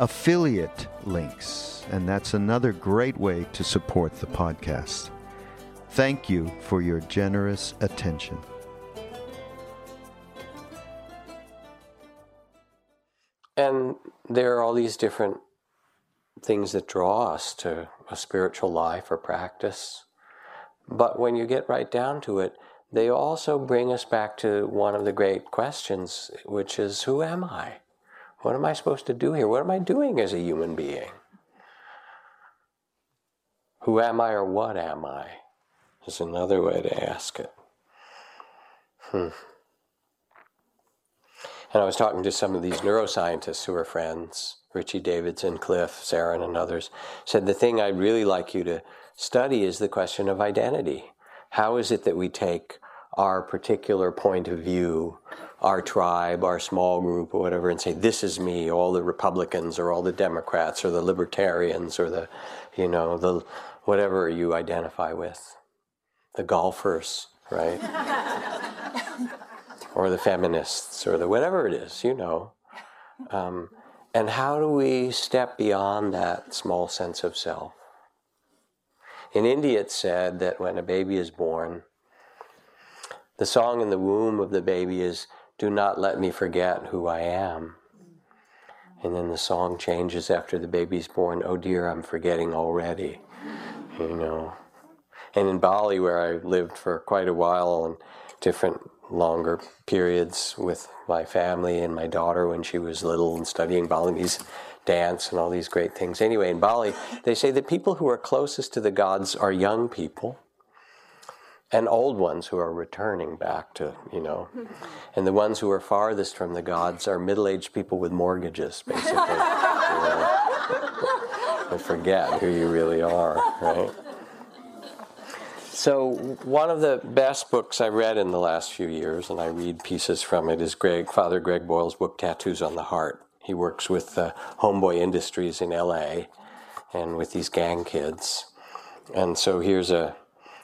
affiliate links, and that's another great way to support the podcast. Thank you for your generous attention. And there are all these different things that draw us to a spiritual life or practice. But when you get right down to it, they also bring us back to one of the great questions, which is who am I? What am I supposed to do here? What am I doing as a human being? Who am I or what am I? Is another way to ask it. Hmm. And I was talking to some of these neuroscientists who are friends, Richie Davidson, Cliff, Saron, and others, said the thing I'd really like you to study is the question of identity. How is it that we take our particular point of view, our tribe, our small group, or whatever, and say, this is me, all the Republicans, or all the Democrats, or the Libertarians, or the, you know, the whatever you identify with, the golfers, right? or the feminists, or the whatever it is, you know. Um, and how do we step beyond that small sense of self? In India, it's said that when a baby is born, the song in the womb of the baby is, Do not let me forget who I am. And then the song changes after the baby's born, Oh dear, I'm forgetting already. You know. And in Bali, where I lived for quite a while and different longer periods with my family and my daughter when she was little and studying Balinese dance and all these great things. Anyway, in Bali, they say that people who are closest to the gods are young people and old ones who are returning back to, you know. And the ones who are farthest from the gods are middle aged people with mortgages, basically. you know. and forget who you really are, right? So, one of the best books I read in the last few years, and I read pieces from it, is Greg, Father Greg Boyle's book, Tattoos on the Heart. He works with uh, Homeboy Industries in LA and with these gang kids. And so here's a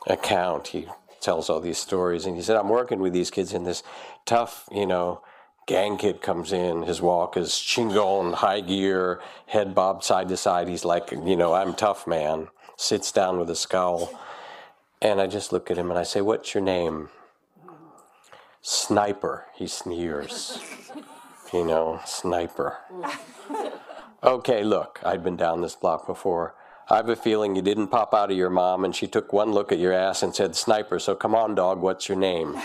account. He tells all these stories, and he said, "I'm working with these kids, and this tough, you know, gang kid comes in. His walk is chingon, high gear, head bobbed side to side. He's like, you know, I'm tough man." Sits down with a scowl, and I just look at him and I say, "What's your name?" Sniper. He sneers. You know, sniper. Okay, look, I'd been down this block before. I have a feeling you didn't pop out of your mom and she took one look at your ass and said, Sniper, so come on, dog, what's your name?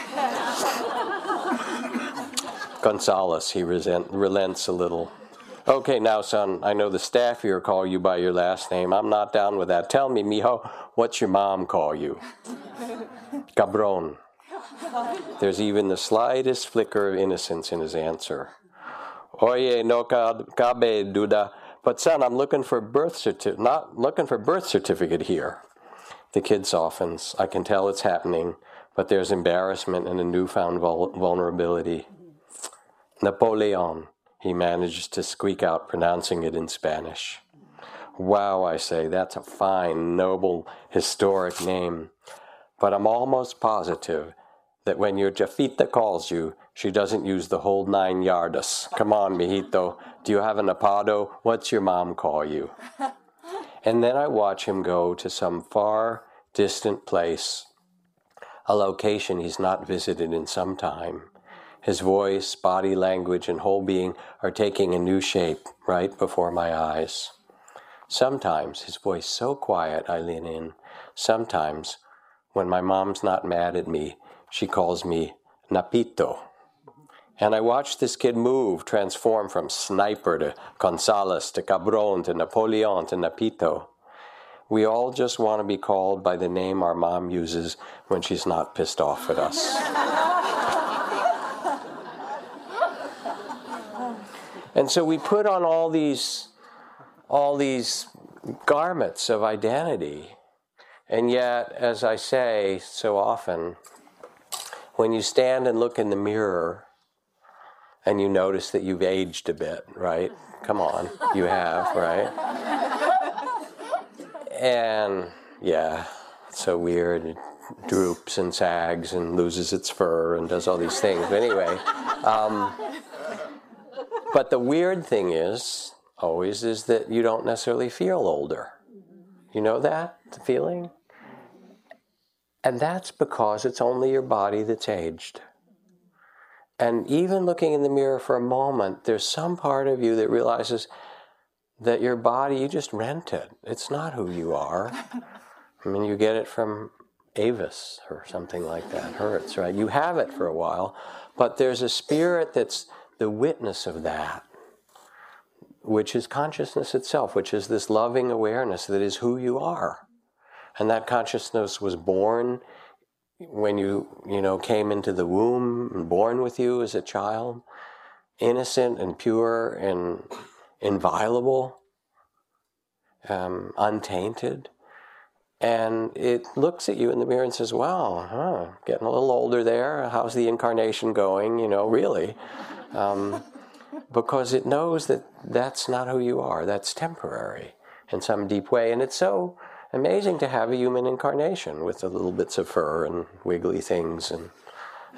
Gonzalez, he resent, relents a little. Okay, now, son, I know the staff here call you by your last name. I'm not down with that. Tell me, mijo, what's your mom call you? Cabron. There's even the slightest flicker of innocence in his answer. Oye, no cabe duda. But son, I'm looking for birth certificate, not looking for birth certificate here. The kid softens. I can tell it's happening, but there's embarrassment and a newfound vul- vulnerability. Napoleon, he manages to squeak out, pronouncing it in Spanish. Wow, I say, that's a fine, noble, historic name. But I'm almost positive that when your jefita calls you, she doesn't use the whole nine yardas. Come on, mijito. Do you have an apodo? What's your mom call you? And then I watch him go to some far distant place, a location he's not visited in some time. His voice, body language, and whole being are taking a new shape right before my eyes. Sometimes his voice so quiet I lean in. Sometimes, when my mom's not mad at me, she calls me Napito. And I watch this kid move, transform from sniper to Gonzales to Cabron to Napoleon to Napito. We all just want to be called by the name our mom uses when she's not pissed off at us. and so we put on all these all these garments of identity. And yet, as I say so often, when you stand and look in the mirror and you notice that you've aged a bit, right? Come on, you have, right? And yeah, it's so weird. It droops and sags and loses its fur and does all these things. But anyway, um, but the weird thing is, always, is that you don't necessarily feel older. You know that, the feeling? And that's because it's only your body that's aged. And even looking in the mirror for a moment, there's some part of you that realizes that your body, you just rent it. It's not who you are. I mean, you get it from Avis or something like that, Hertz, right? You have it for a while, but there's a spirit that's the witness of that, which is consciousness itself, which is this loving awareness that is who you are. And that consciousness was born when you, you know, came into the womb and born with you as a child, innocent and pure and inviolable, um, untainted. And it looks at you in the mirror and says, wow, huh, getting a little older there. How's the incarnation going? You know, really. Um, because it knows that that's not who you are. That's temporary in some deep way. And it's so amazing to have a human incarnation with the little bits of fur and wiggly things and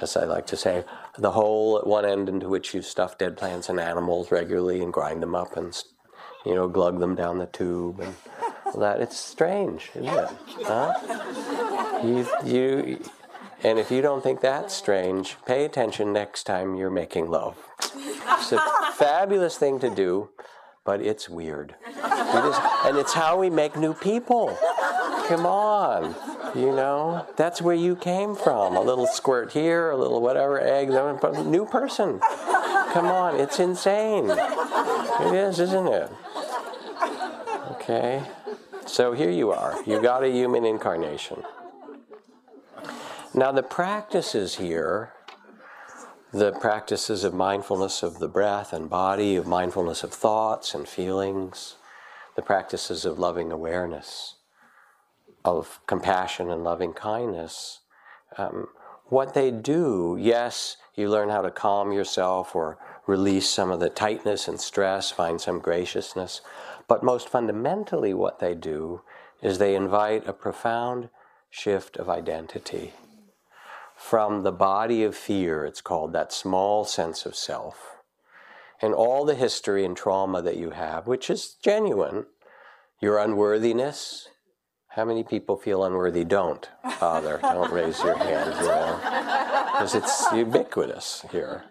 as I like to say, the hole at one end into which you stuff dead plants and animals regularly and grind them up and, you know, glug them down the tube and that. It's strange, isn't it? Huh? You, you, and if you don't think that's strange, pay attention next time you're making love. It's a fabulous thing to do, but it's weird. And it's how we make new people. Come on. You know, that's where you came from. A little squirt here, a little whatever, egg, new person. Come on, it's insane. It is, isn't it? Okay. So here you are. You got a human incarnation. Now, the practices here, the practices of mindfulness of the breath and body, of mindfulness of thoughts and feelings, the practices of loving awareness of compassion and loving kindness, um, what they do, yes, you learn how to calm yourself or release some of the tightness and stress, find some graciousness. But most fundamentally, what they do is they invite a profound shift of identity from the body of fear, it's called, that small sense of self, and all the history and trauma that you have, which is genuine, your unworthiness, how many people feel unworthy? Don't, Father. Don't raise your hand, you know, because it's ubiquitous here,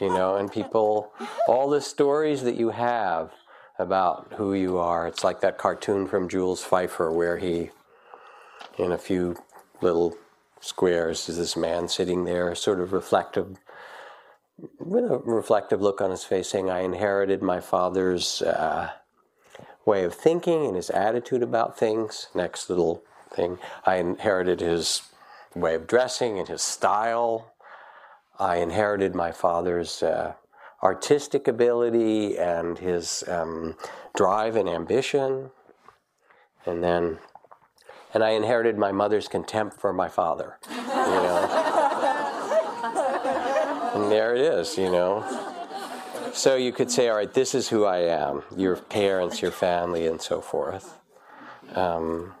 you know. And people, all the stories that you have about who you are. It's like that cartoon from Jules Feiffer where he, in a few little squares, is this man sitting there, sort of reflective, with a reflective look on his face, saying, "I inherited my father's." Uh, way of thinking and his attitude about things. Next little thing, I inherited his way of dressing and his style. I inherited my father's uh, artistic ability and his um, drive and ambition. And then, and I inherited my mother's contempt for my father, you know. And there it is, you know. so you could say, all right, this is who I am your parents, your family, and so forth. Um,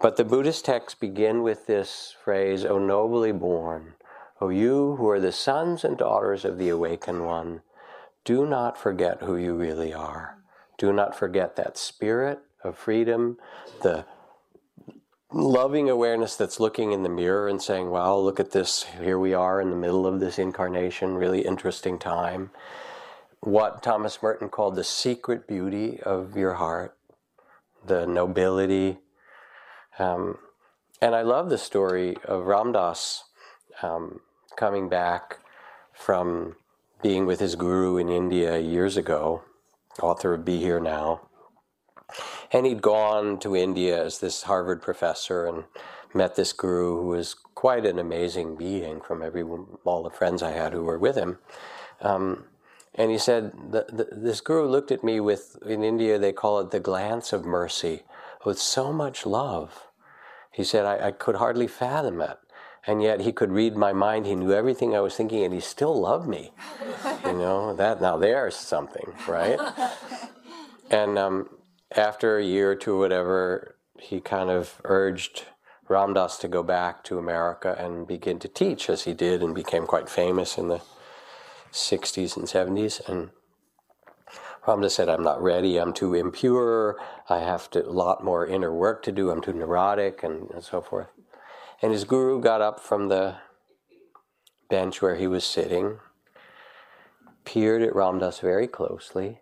but the Buddhist texts begin with this phrase, O nobly born, O you who are the sons and daughters of the awakened one, do not forget who you really are. Do not forget that spirit of freedom, the loving awareness that's looking in the mirror and saying, wow, look at this. Here we are in the middle of this incarnation, really interesting time. What Thomas Merton called the secret beauty of your heart, the nobility, um, and I love the story of Ram Dass um, coming back from being with his guru in India years ago, author of Be Here Now. And he'd gone to India as this Harvard professor and met this guru who was quite an amazing being from every all the friends I had who were with him. Um, and he said, the, the, This guru looked at me with, in India, they call it the glance of mercy, with so much love. He said, I, I could hardly fathom it. And yet he could read my mind. He knew everything I was thinking, and he still loved me. you know, that now there's something, right? and um, after a year or two, whatever, he kind of urged Ram Dass to go back to America and begin to teach, as he did, and became quite famous in the 60s and 70s. And Ram Dass said, I'm not ready, I'm too impure, I have to, a lot more inner work to do, I'm too neurotic, and, and so forth. And his guru got up from the bench where he was sitting, peered at Ramdas very closely,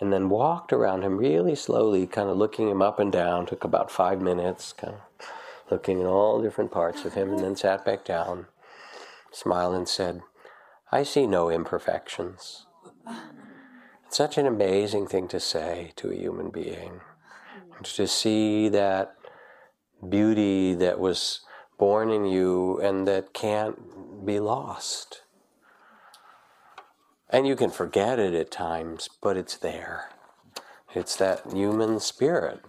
and then walked around him really slowly, kind of looking him up and down. Took about five minutes, kind of looking at all different parts of him, and then sat back down, smiled, and said, I see no imperfections. It's such an amazing thing to say to a human being. To see that beauty that was born in you and that can't be lost. And you can forget it at times, but it's there. It's that human spirit.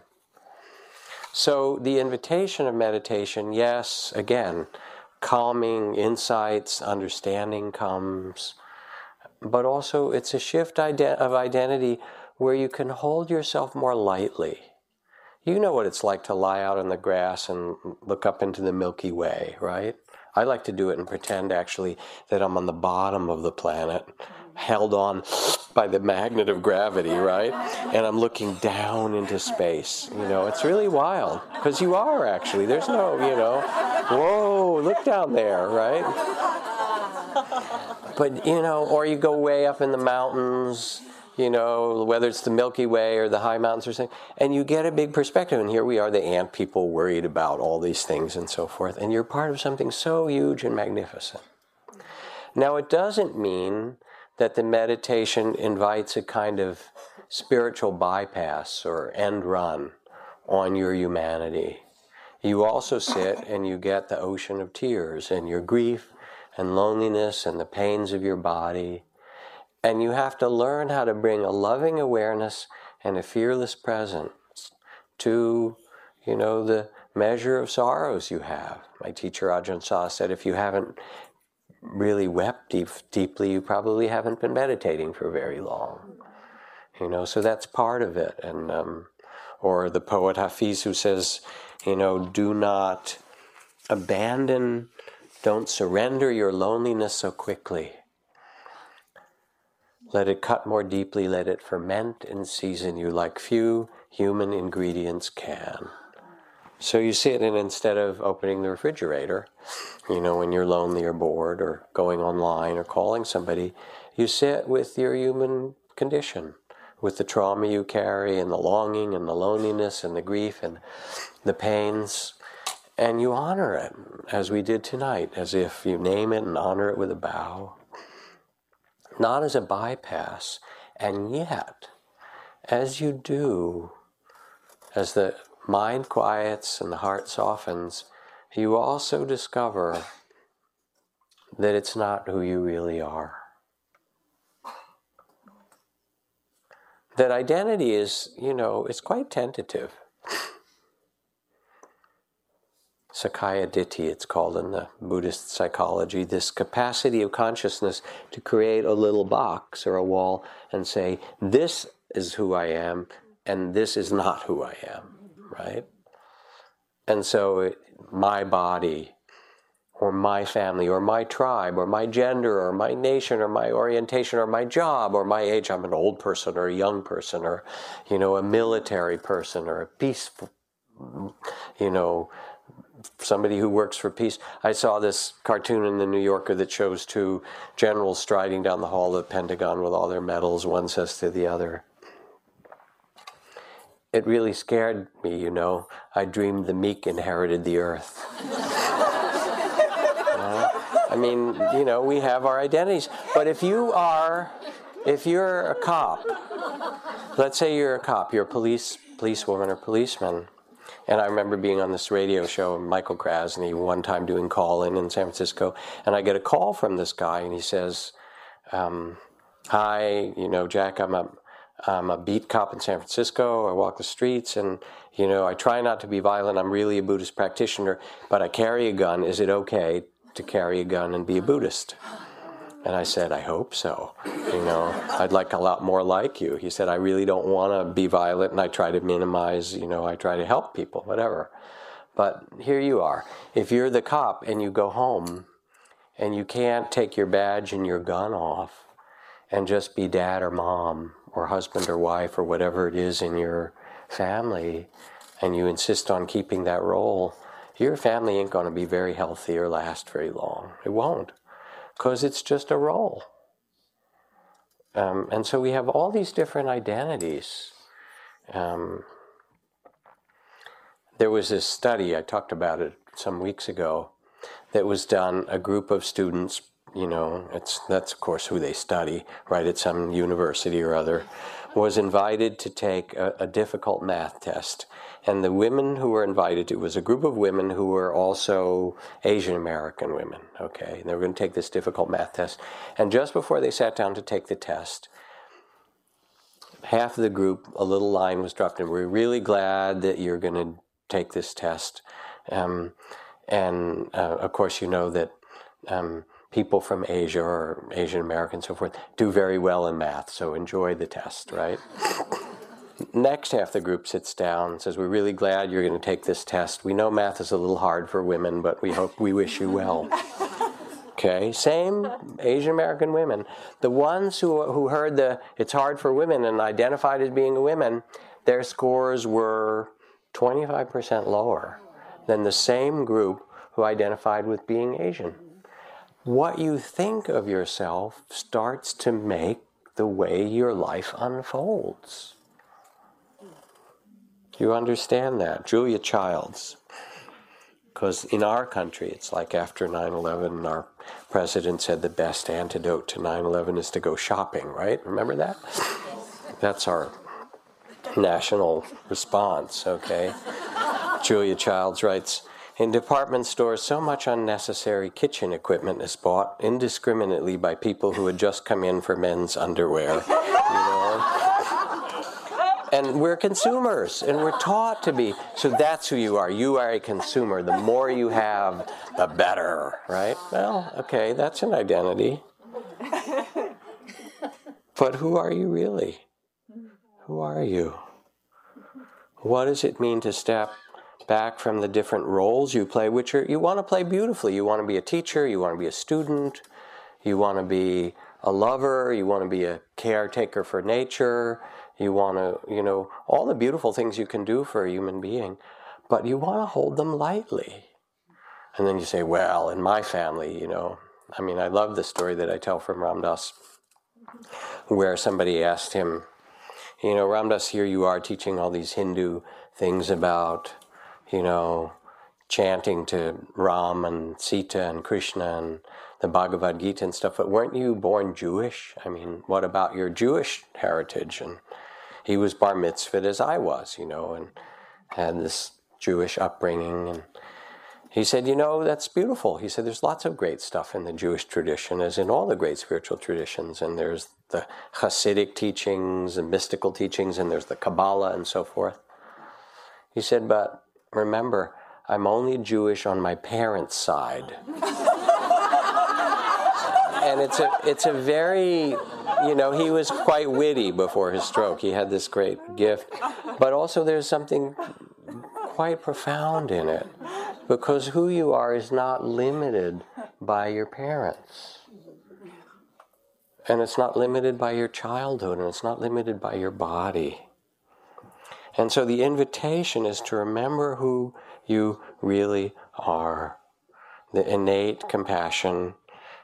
So, the invitation of meditation, yes, again, calming insights, understanding comes, but also it's a shift of identity where you can hold yourself more lightly. You know what it's like to lie out on the grass and look up into the Milky Way, right? I like to do it and pretend actually that I'm on the bottom of the planet, held on by the magnet of gravity, right? And I'm looking down into space. You know, it's really wild because you are actually. There's no, you know, whoa, look down there, right? But, you know, or you go way up in the mountains you know, whether it's the Milky Way or the high mountains or something, and you get a big perspective. And here we are, the ant people, worried about all these things and so forth, and you're part of something so huge and magnificent. Now, it doesn't mean that the meditation invites a kind of spiritual bypass or end run on your humanity. You also sit and you get the ocean of tears and your grief and loneliness and the pains of your body. And you have to learn how to bring a loving awareness and a fearless presence to, you know, the measure of sorrows you have. My teacher Ajahn Chah said if you haven't really wept deep, deeply, you probably haven't been meditating for very long. You know, so that's part of it. And um, or the poet Hafiz who says, you know, do not abandon, don't surrender your loneliness so quickly. Let it cut more deeply, let it ferment and season you like few human ingredients can. So you sit it, and instead of opening the refrigerator, you know, when you're lonely or bored or going online or calling somebody, you sit with your human condition, with the trauma you carry and the longing and the loneliness and the grief and the pains, and you honor it as we did tonight, as if you name it and honor it with a bow. Not as a bypass, and yet, as you do, as the mind quiets and the heart softens, you also discover that it's not who you really are. That identity is, you know, it's quite tentative. Sakkaya Ditthi, it's called in the Buddhist psychology, this capacity of consciousness to create a little box or a wall and say, this is who I am, and this is not who I am, right? And so it, my body, or my family, or my tribe, or my gender, or my nation, or my orientation, or my job, or my age. I'm an old person, or a young person, or, you know, a military person, or a peaceful, you know, somebody who works for peace. I saw this cartoon in the New Yorker that shows two generals striding down the hall of the Pentagon with all their medals. One says to the other, It really scared me, you know. I dreamed the meek inherited the earth. I mean, you know, we have our identities. But if you are, if you're a cop, let's say you're a cop, you're a police policewoman or policeman and I remember being on this radio show, Michael Krasny, one time doing call in in San Francisco, and I get a call from this guy, and he says, um, "Hi, you know, Jack, I'm a Um, I'm a beat cop in San Francisco. I walk the streets, and you know, I try not to be violent. I'm really a Buddhist practitioner, but I carry a gun. Is it okay to carry a gun and be a Buddhist?" And I said, I hope so. You know, I'd like a lot more like you. He said, I really don't want to be violent and I try to minimize, you know, I try to help people, whatever. But here you are. If you're the cop and you go home and you can't take your badge and your gun off and just be dad or mom or husband or wife or whatever it is in your family, and you insist on keeping that role, your family ain't going to be very healthy or last very long. It won't because it's just a role. Um, and so we have all these different identities. Um, there was this study, I talked about it some weeks ago, that was done, a group of students, you know, it's, that's of course who they study, right, at some university or other, was invited to take a, a difficult math test and the women who were invited, it was a group of women who were also Asian American women, okay? And they were going to take this difficult math test. And just before they sat down to take the test, half of the group, a little line was dropped in. We're really glad that you're going to take this test. Um, and uh, of course, you know that um, people from Asia or Asian American and so forth do very well in math, so enjoy the test, right? next half the group sits down and says, We're really glad you're going to take this test. We know math is a little hard for women, but we hope we wish you well. Okay, same Asian American women. The ones who, who heard the it's hard for women and identified as being a women, their scores were 25% lower than the same group who identified with being Asian. What you think of yourself starts to make the way your life unfolds. You understand that? Julia Childs. Because in our country, it's like after 9 11, our president said the best antidote to 9 11 is to go shopping, right? Remember that? That's our national response, okay? Julia Childs writes In department stores, so much unnecessary kitchen equipment is bought indiscriminately by people who had just come in for men's underwear. You know? and we're consumers and we're taught to be. So that's who you are. You are a consumer. The more you have the better right? Well okay that's an identity. But who are you really? Who are you? What does it mean to step back from the different roles you play which are you want to play beautifully you want to be a teacher you want to be a student you want to be a lover you want to be a caretaker for nature you want to, you know, all the beautiful things you can do for a human being, but you want to hold them lightly. And then you say, well, in my family, you know, I mean, I love the story that I tell from Ram Dass where somebody asked him, you know, Ram Dass, here you are teaching all these Hindu things about, you know, chanting to Ram and Sita and Krishna and the Bhagavad Gita and stuff, but weren't you born Jewish? I mean, what about your Jewish heritage? And he was bar mitzvahed as I was, you know, and had this Jewish upbringing. And he said, You know, that's beautiful. He said, There's lots of great stuff in the Jewish tradition, as in all the great spiritual traditions. And there's the Hasidic teachings and mystical teachings, and there's the Kabbalah and so forth. He said, But remember, I'm only Jewish on my parents' side. and it's a, it's a very, you know, he was quite witty before his stroke. He had this great gift. But also, there's something quite profound in it because who you are is not limited by your parents. And it's not limited by your childhood, and it's not limited by your body. And so the invitation is to remember who you really are the innate compassion,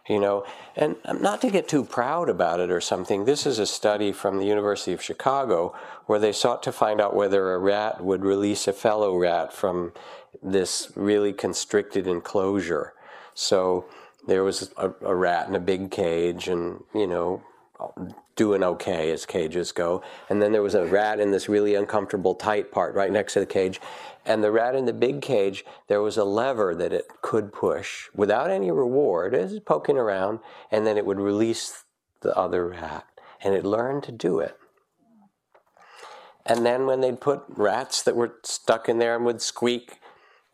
you know, and not to get too proud about it or something. This is a study from the University of Chicago where they sought to find out whether a rat would release a fellow rat from this really constricted enclosure. So there was a, a rat in a big cage, and you know, doing okay as cages go. And then there was a rat in this really uncomfortable tight part right next to the cage. And the rat in the big cage, there was a lever that it could push without any reward. It was poking around, and then it would release the other rat. And it learned to do it. And then when they'd put rats that were stuck in there and would squeak,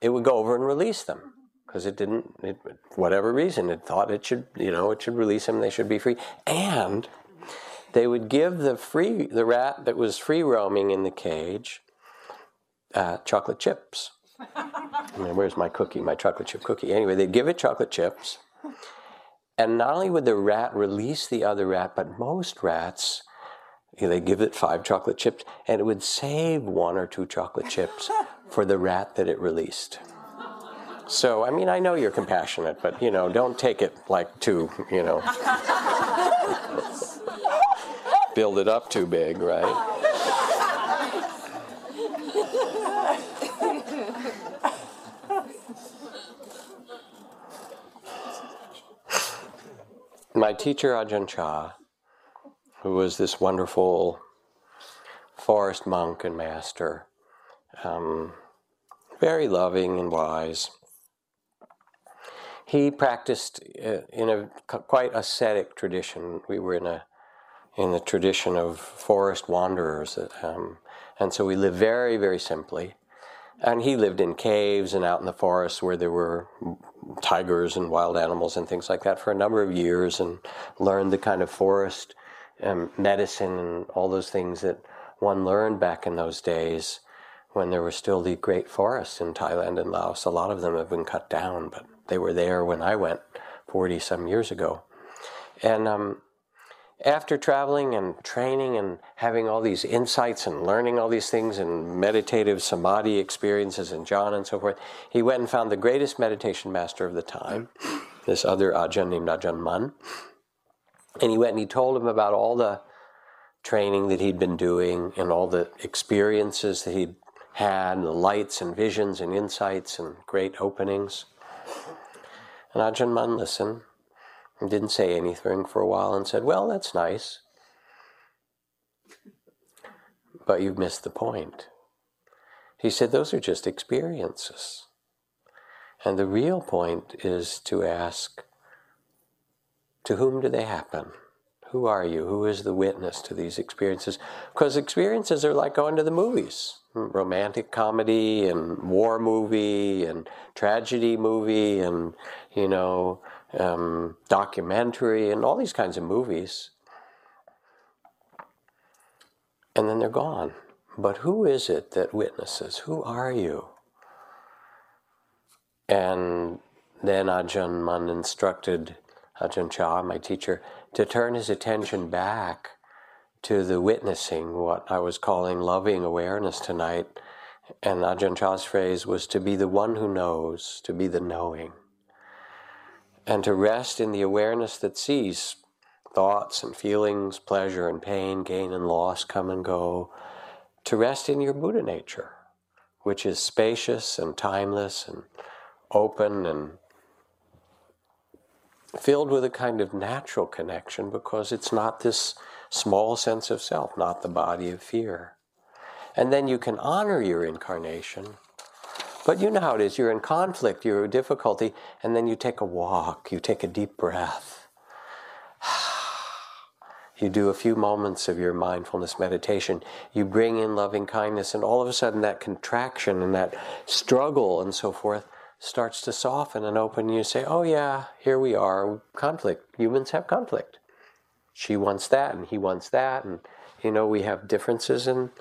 it would go over and release them because it didn't, it, whatever reason, it thought it should, you know, it should release them. They should be free. And they would give the free, the rat that was free roaming in the cage, uh, chocolate chips. I mean, where's my cookie, my chocolate chip cookie? Anyway, they'd give it chocolate chips. And not only would the rat release the other rat, but most rats, they give it five chocolate chips, and it would save one or two chocolate chips for the rat that it released. So, I mean, I know you're compassionate, but, you know, don't take it like too, you know, build it up too big, right? My teacher, Ajahn Chah, who was this wonderful forest monk and master, um, very loving and wise. He practiced uh, in a quite ascetic tradition. We were in a in the tradition of forest wanderers, um, and so we lived very, very simply. And he lived in caves and out in the forest where there were tigers and wild animals and things like that for a number of years, and learned the kind of forest um, medicine and all those things that one learned back in those days when there were still the great forests in Thailand and Laos. A lot of them have been cut down, but they were there when I went 40 some years ago. And um, after traveling and training and having all these insights and learning all these things and meditative samadhi experiences and jhana and so forth, he went and found the greatest meditation master of the time, this other Ajahn named Ajahn Mun. And he went and he told him about all the training that he'd been doing and all the experiences that he'd had, and the lights and visions and insights and great openings. And Ajahn Mun listened and didn't say anything for a while and said, Well, that's nice. But you've missed the point. He said, Those are just experiences. And the real point is to ask, To whom do they happen? Who are you? Who is the witness to these experiences? Because experiences are like going to the movies romantic comedy and war movie and tragedy movie and, you know, um, documentary and all these kinds of movies. And then they're gone. But who is it that witnesses? Who are you? And then Ajahn Mun instructed Ajahn Chah, my teacher, to turn his attention back to the witnessing, what I was calling loving awareness tonight. And Ajahn Chah's phrase was to be the one who knows, to be the knowing, and to rest in the awareness that sees thoughts and feelings, pleasure and pain, gain and loss come and go, to rest in your Buddha nature, which is spacious and timeless and open and filled with a kind of natural connection because it's not this small sense of self, not the body of fear. And then you can honor your incarnation. But you know how it is you're in conflict, you're in difficulty, and then you take a walk, you take a deep breath. You do a few moments of your mindfulness meditation. You bring in loving kindness, and all of a sudden, that contraction and that struggle and so forth starts to soften and open. And you say, Oh, yeah, here we are. Conflict. Humans have conflict. She wants that, and he wants that. And, you know, we have differences, and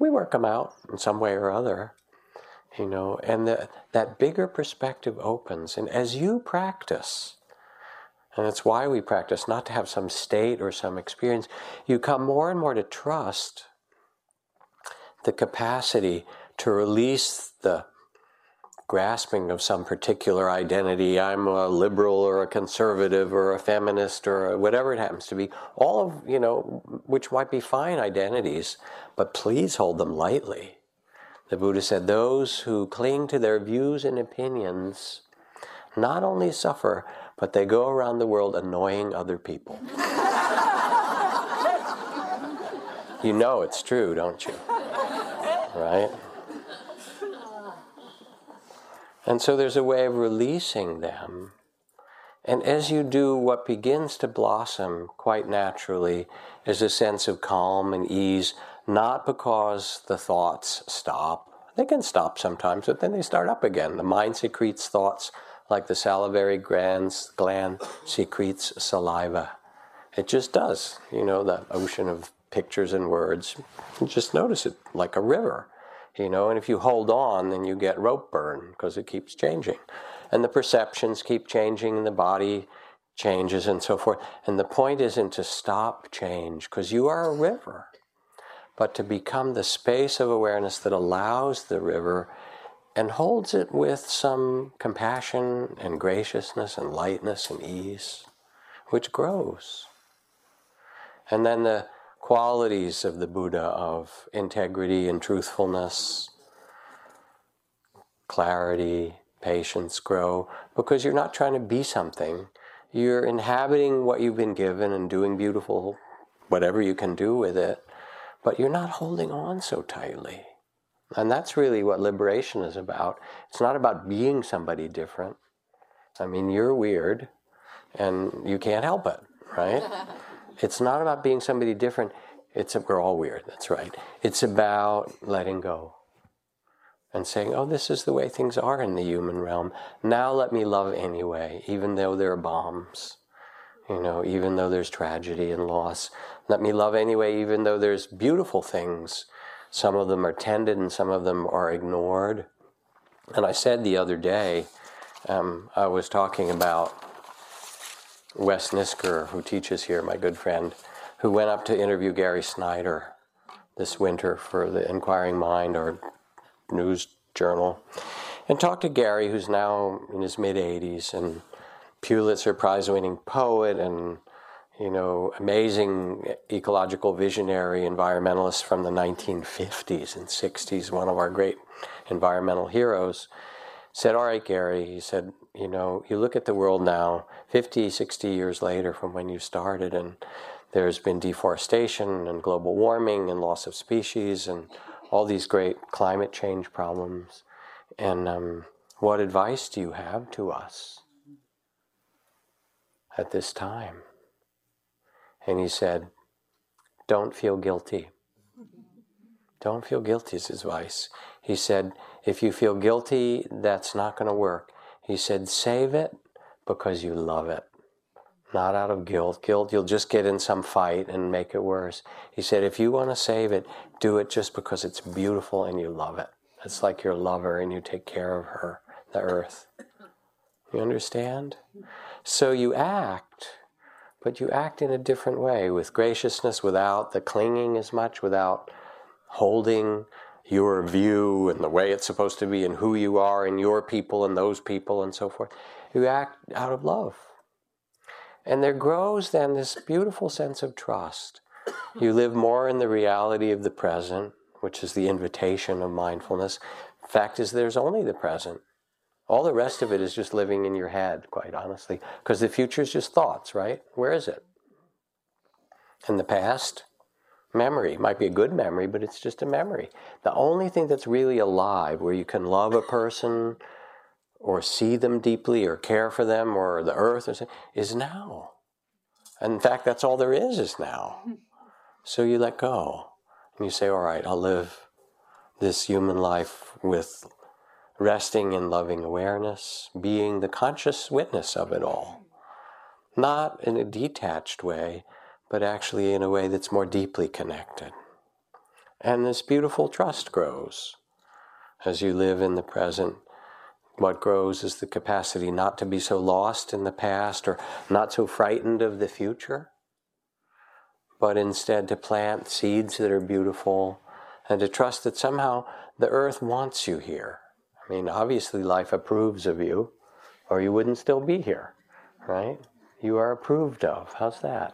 we work them out in some way or other. You know, and the, that bigger perspective opens. And as you practice, and it's why we practice, not to have some state or some experience. You come more and more to trust the capacity to release the grasping of some particular identity. I'm a liberal or a conservative or a feminist or whatever it happens to be. All of, you know, which might be fine identities, but please hold them lightly. The Buddha said, Those who cling to their views and opinions not only suffer, but they go around the world annoying other people. you know it's true, don't you? Right? And so there's a way of releasing them. And as you do, what begins to blossom quite naturally is a sense of calm and ease, not because the thoughts stop. They can stop sometimes, but then they start up again. The mind secretes thoughts like the salivary glands, gland secretes saliva. It just does. You know, the ocean of pictures and words. You just notice it like a river. You know, and if you hold on, then you get rope burn because it keeps changing. And the perceptions keep changing, and the body changes, and so forth. And the point isn't to stop change because you are a river, but to become the space of awareness that allows the river and holds it with some compassion and graciousness and lightness and ease, which grows. And then the qualities of the Buddha of integrity and truthfulness, clarity, patience grow because you're not trying to be something. You're inhabiting what you've been given and doing beautiful, whatever you can do with it, but you're not holding on so tightly. And that's really what liberation is about. It's not about being somebody different. I mean, you're weird and you can't help it, right? it's not about being somebody different. It's a, we're all weird, that's right. It's about letting go and saying, oh, this is the way things are in the human realm. Now let me love anyway, even though there are bombs, you know, even though there's tragedy and loss. Let me love anyway, even though there's beautiful things some of them are tended and some of them are ignored. And I said the other day, um, I was talking about Wes Nisker, who teaches here, my good friend, who went up to interview Gary Snyder this winter for the Inquiring Mind or News Journal, and talked to Gary, who's now in his mid 80s and Pulitzer Prize winning poet and you know, amazing ecological visionary environmentalist from the 1950s and 60s, one of our great environmental heroes, said, All right, Gary, he said, you know, you look at the world now, 50, 60 years later from when you started, and there's been deforestation and global warming and loss of species and all these great climate change problems. And um, what advice do you have to us at this time? And he said, Don't feel guilty. Don't feel guilty is his advice. He said, If you feel guilty, that's not going to work. He said, Save it because you love it. Not out of guilt. Guilt, you'll just get in some fight and make it worse. He said, If you want to save it, do it just because it's beautiful and you love it. It's like your lover and you take care of her, the earth. You understand? So you act but you act in a different way with graciousness without the clinging as much, without holding your view and the way it's supposed to be and who you are and your people and those people and so forth. You act out of love. And there grows then this beautiful sense of trust. You live more in the reality of the present, which is the invitation of mindfulness. Fact is, there's only the present. All the rest of it is just living in your head, quite honestly, because the future is just thoughts, right? Where is it? In the past, memory might be a good memory, but it's just a memory. The only thing that's really alive, where you can love a person or see them deeply or care for them or the earth or something, is now. And in fact, that's all there is is now. So you let go. And you say, all right, I'll live this human life with resting in loving awareness, being the conscious witness of it all. Not in a detached way, but actually in a way that's more deeply connected. And this beautiful trust grows as you live in the present. What grows is the capacity not to be so lost in the past or not so frightened of the future, but instead to plant seeds that are beautiful and to trust that somehow the earth wants you here. I mean, obviously, life approves of you, or you wouldn't still be here, right? You are approved of. How's that?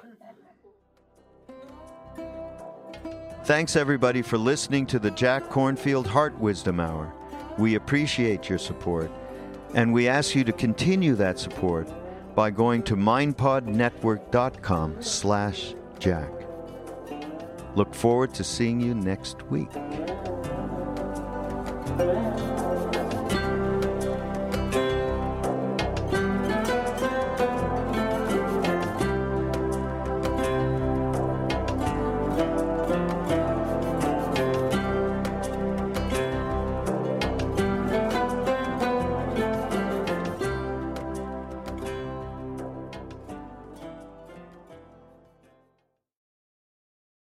Thanks, everybody, for listening to the Jack Kornfield Heart Wisdom Hour. We appreciate your support, and we ask you to continue that support by going to mindpodnetwork.com slash jack. Look forward to seeing you next week.